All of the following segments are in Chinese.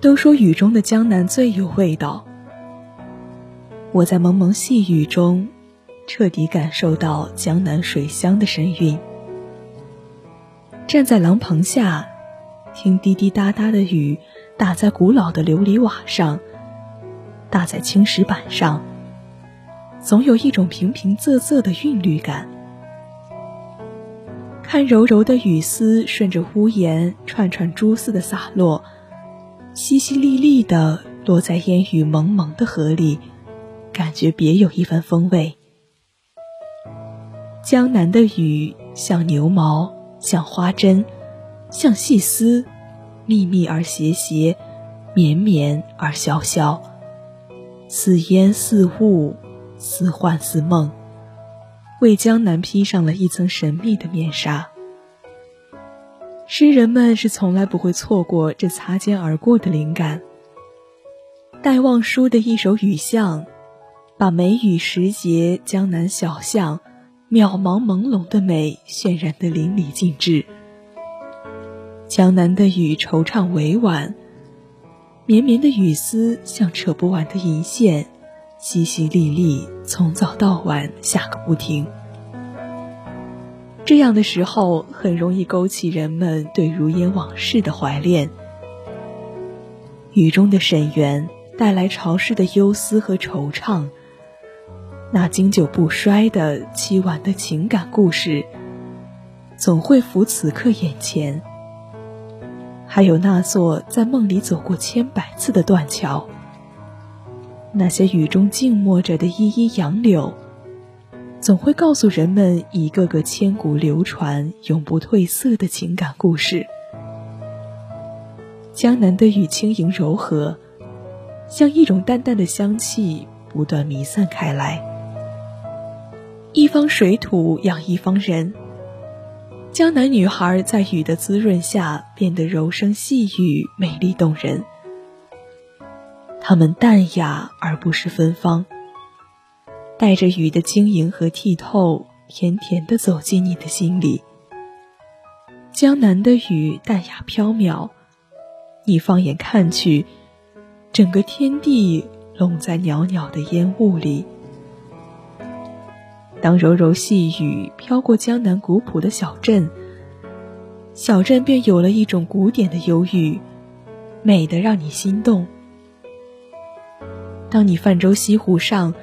都说雨中的江南最有味道。我在蒙蒙细雨中，彻底感受到江南水乡的神韵。站在廊棚下，听滴滴答答的雨打在古老的琉璃瓦上，打在青石板上，总有一种平平仄仄的韵律感。看柔柔的雨丝顺着屋檐串串珠似的洒落，淅淅沥沥的落在烟雨蒙蒙的河里，感觉别有一番风味。江南的雨像牛毛，像花针，像细丝，密密而斜斜，绵绵而萧萧，似烟似雾，似幻似梦。为江南披上了一层神秘的面纱。诗人们是从来不会错过这擦肩而过的灵感。戴望舒的一首《雨巷》，把梅雨时节江南小巷渺茫朦胧的美渲染得淋漓尽致。江南的雨惆怅委婉，绵绵的雨丝像扯不完的银线。淅淅沥沥，从早到晚下个不停。这样的时候，很容易勾起人们对如烟往事的怀恋。雨中的沈园带来潮湿的忧思和惆怅，那经久不衰的凄婉的情感故事，总会浮此刻眼前。还有那座在梦里走过千百次的断桥。那些雨中静默着的依依杨柳，总会告诉人们一个个千古流传、永不褪色的情感故事。江南的雨轻盈柔和，像一种淡淡的香气，不断弥散开来。一方水土养一方人，江南女孩在雨的滋润下变得柔声细语、美丽动人。他们淡雅而不失芬芳，带着雨的晶莹和剔透，甜甜的走进你的心里。江南的雨淡雅飘渺，你放眼看去，整个天地笼在袅袅的烟雾里。当柔柔细雨飘过江南古朴的小镇，小镇便有了一种古典的忧郁，美得让你心动。当你泛舟西湖上，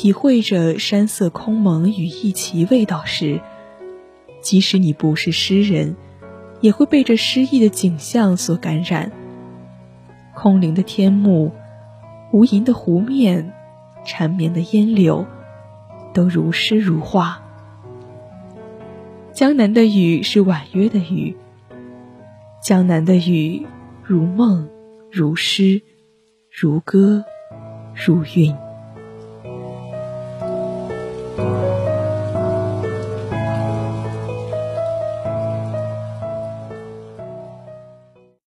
体会着山色空蒙与意奇味道时，即使你不是诗人，也会被这诗意的景象所感染。空灵的天幕，无垠的湖面，缠绵的烟柳，都如诗如画。江南的雨是婉约的雨，江南的雨如梦，如诗，如歌。如韵。